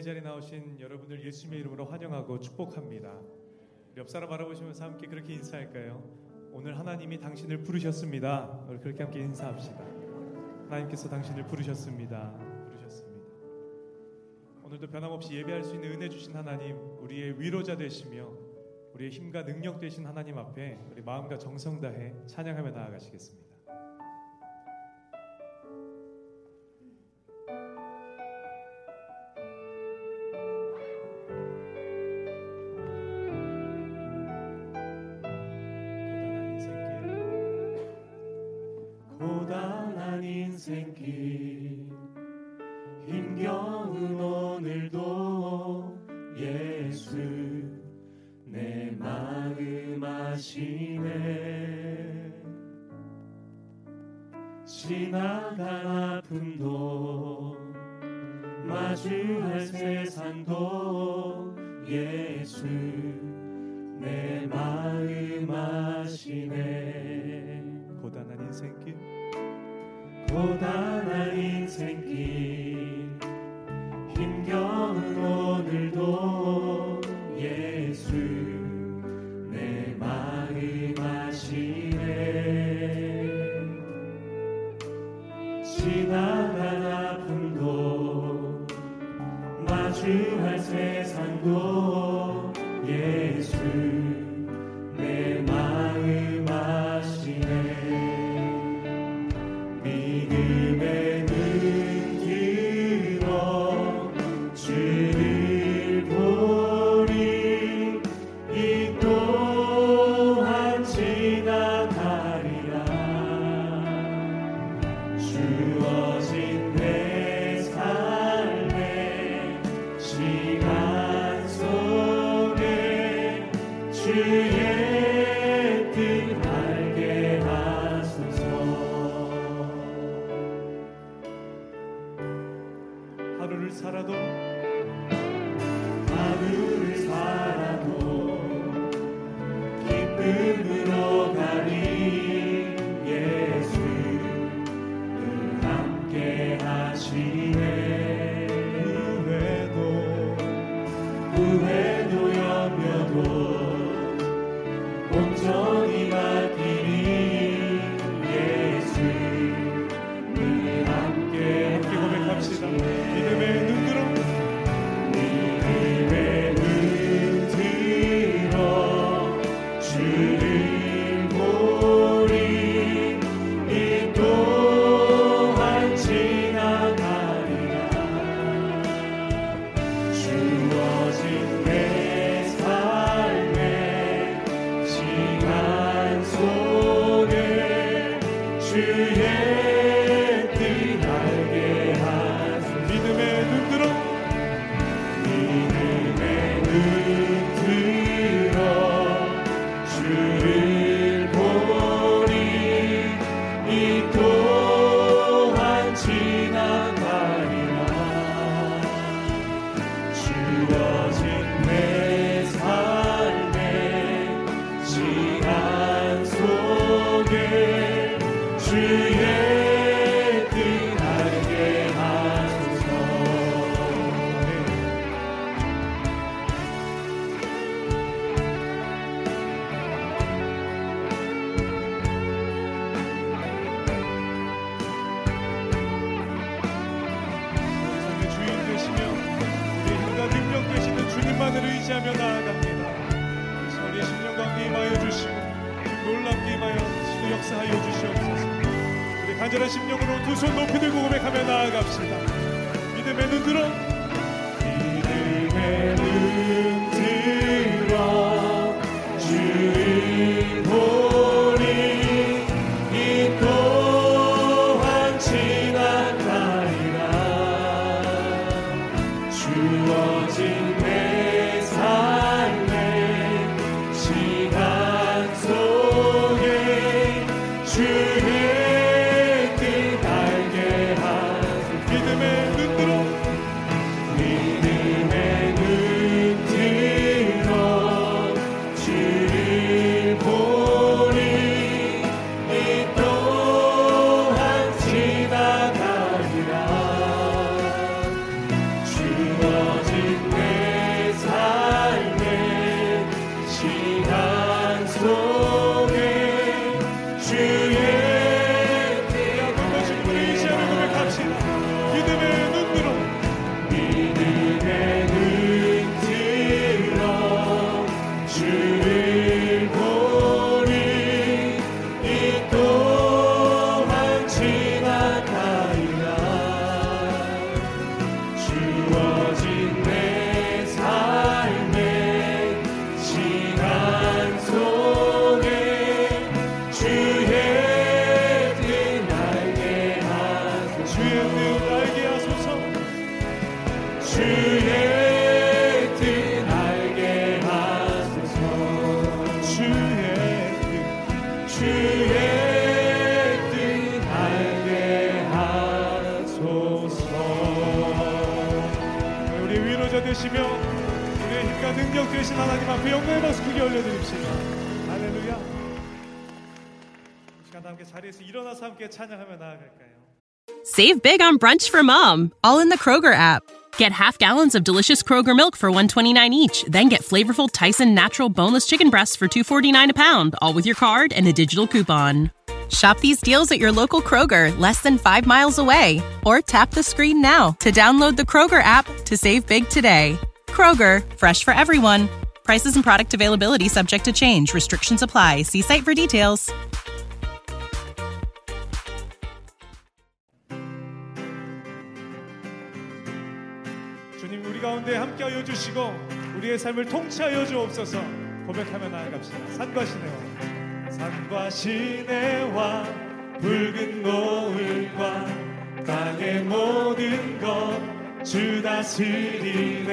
은혜의 자리에 나오신 여러분들 예수님의 이름으로 환영하고 축복합니다. 옆 사람 바라보시면서 함께 그렇게 인사할까요? 오늘 하나님이 당신을 부르셨습니다. 우리 그렇게 함께 인사합시다. 하나님께서 당신을 부르셨습니다. 부르셨습니다. 오늘도 변함없이 예배할 수 있는 은혜 주신 하나님, 우리의 위로자 되시며 우리의 힘과 능력 되신 하나님 앞에 우리 마음과 정성 다해 찬양하며 나아가시겠습니다. 인생길 힘겨운 오늘도 예수 내 마음 아시네. 지나간 아픔도 마주할 세상도 예수 내 마음 아시네. 고단한 인생길 고단한 인생길. 힘겨 간절한 심령으로 두 손 높이 들고 고백하며 나아갑시다. 믿음의 눈 들어 믿음의 눈 되시며 우리의 힘과 능력 되신 하나님 앞에 영광의 박수 크게 올려드립시다 할렐루야 이 시간 함께 자리에서 일어나서 함께 찬양하며 나아갈까요 Save big on brunch for mom, all in the Kroger app. Get half gallons of delicious Kroger milk for 129 each, then get flavorful Tyson natural boneless chicken breasts for 249 a pound, all with your card and a digital coupon. Shop these deals at your local Kroger, less than 5 miles away, or tap the screen now to download the Kroger app to save big today. Kroger, fresh for everyone. Prices and product availability subject to change. Restrictions apply. See site for details. 주님 우리 가운데 함께하여 주시고 우리의 삶을 통치하여 주옵소서 고백하며 나아갑시다 산과 시내와 산과 시내와 붉은 노을과 땅의 모든 것 주 다스리네.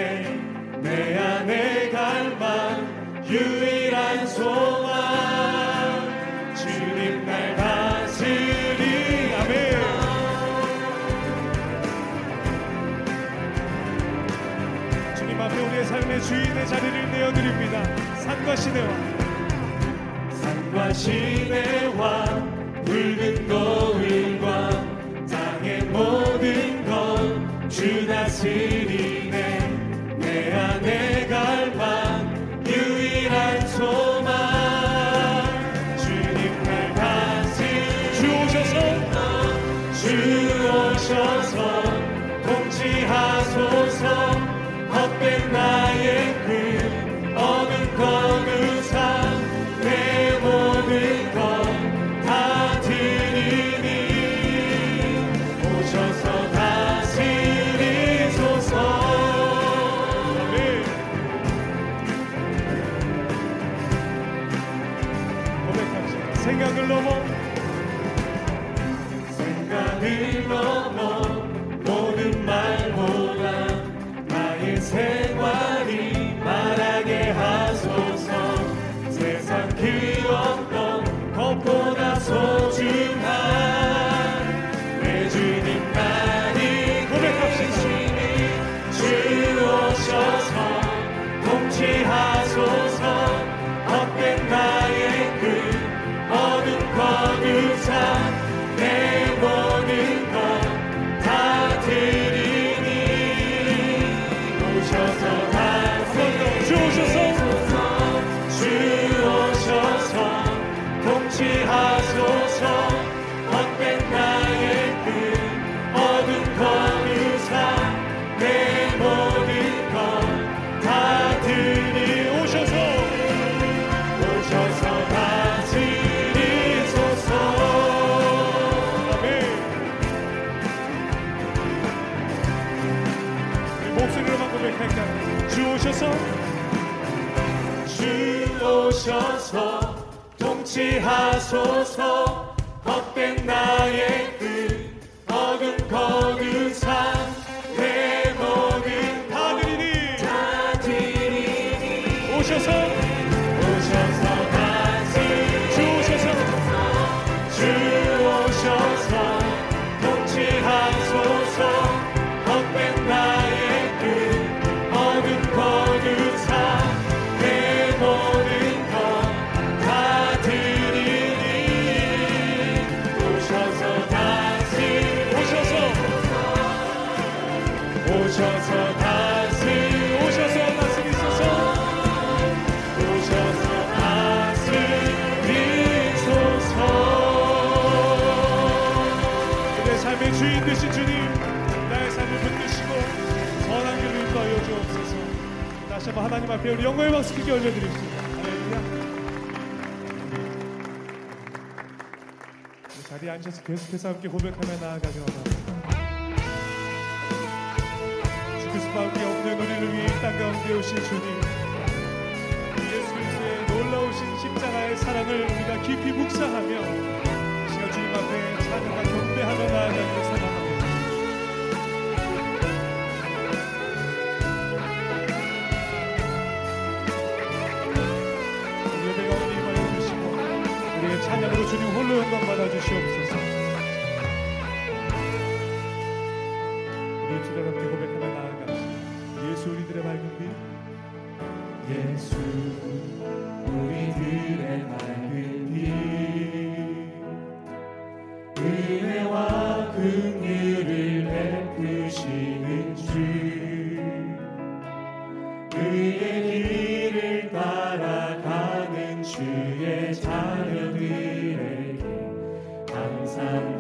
내 안에 갈망 유일한 소망. 주님 날 다스리. 아멘. 주님 앞에 우리의 삶의 주인의 자리를 내어드립니다. 산과 시내와 산과 시내와 붉은 노을과 땅의 모든 것 주 다스리네 내 안에 갈망 유일한 소망. 주님 날 다스리 주 오셔서 주 오셔서 통치하 통치하소서. 헛된 나의 그 어둠 거두상 내 모든 다 드리니. 다 드리니. 오셔서 오셔서 되신 주님 나의 삶을 붙드시고 선한 길로 인도하여 주옵소서. 다시 한번 하나님 앞에 우리 영광의 박수 크게 올려드립시다. 할렐루야. 자리에 앉아서 계속해서 함께 고백하며 나아가죠 죽을 수밖에 없는 우리를 위해 이땅 가운데 오신 주님 예수 그리스도의 놀라우신 십자가의 사랑을 우리가 깊이 묵상하며 이 시간 주님 앞에 찬양과 경배하며 그의 길을 따라가는 주의 자녀들에게 항상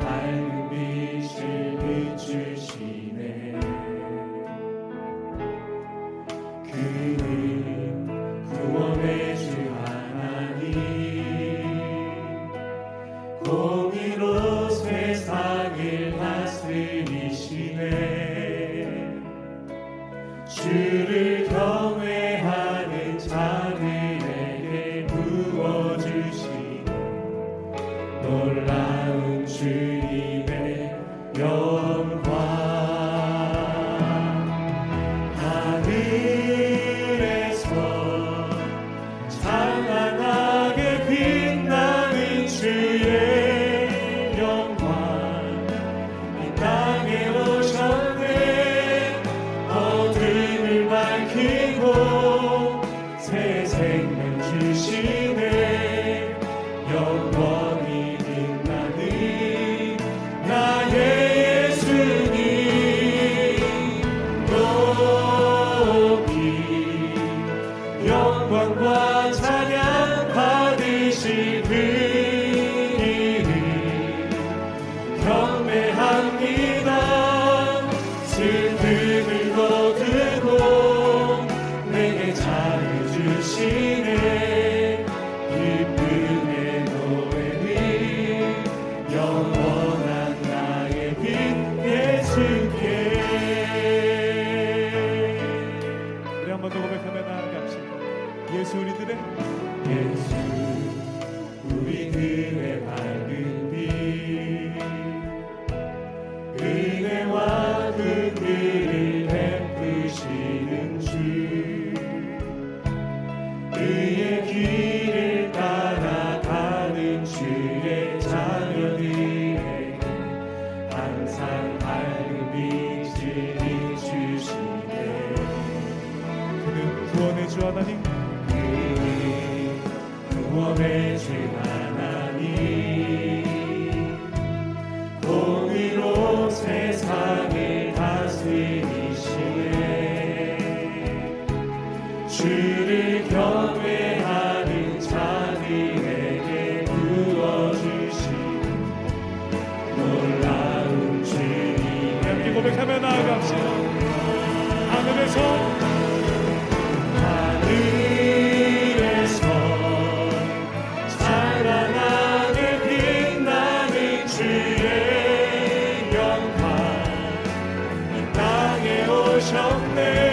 예수 우리들의? 예수 우리들의 발. show me.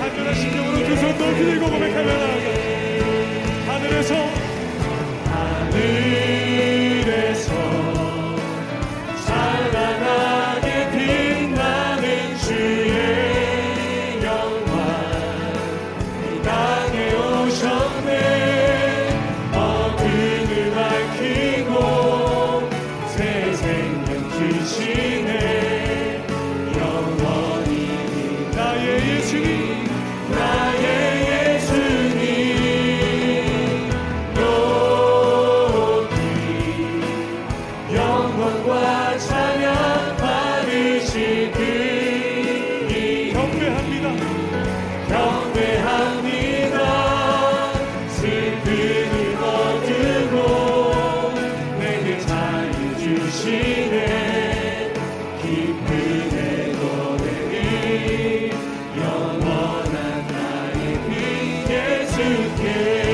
하늘의 신령으로 두손 높이 들고 고백하면 Jésus. to give.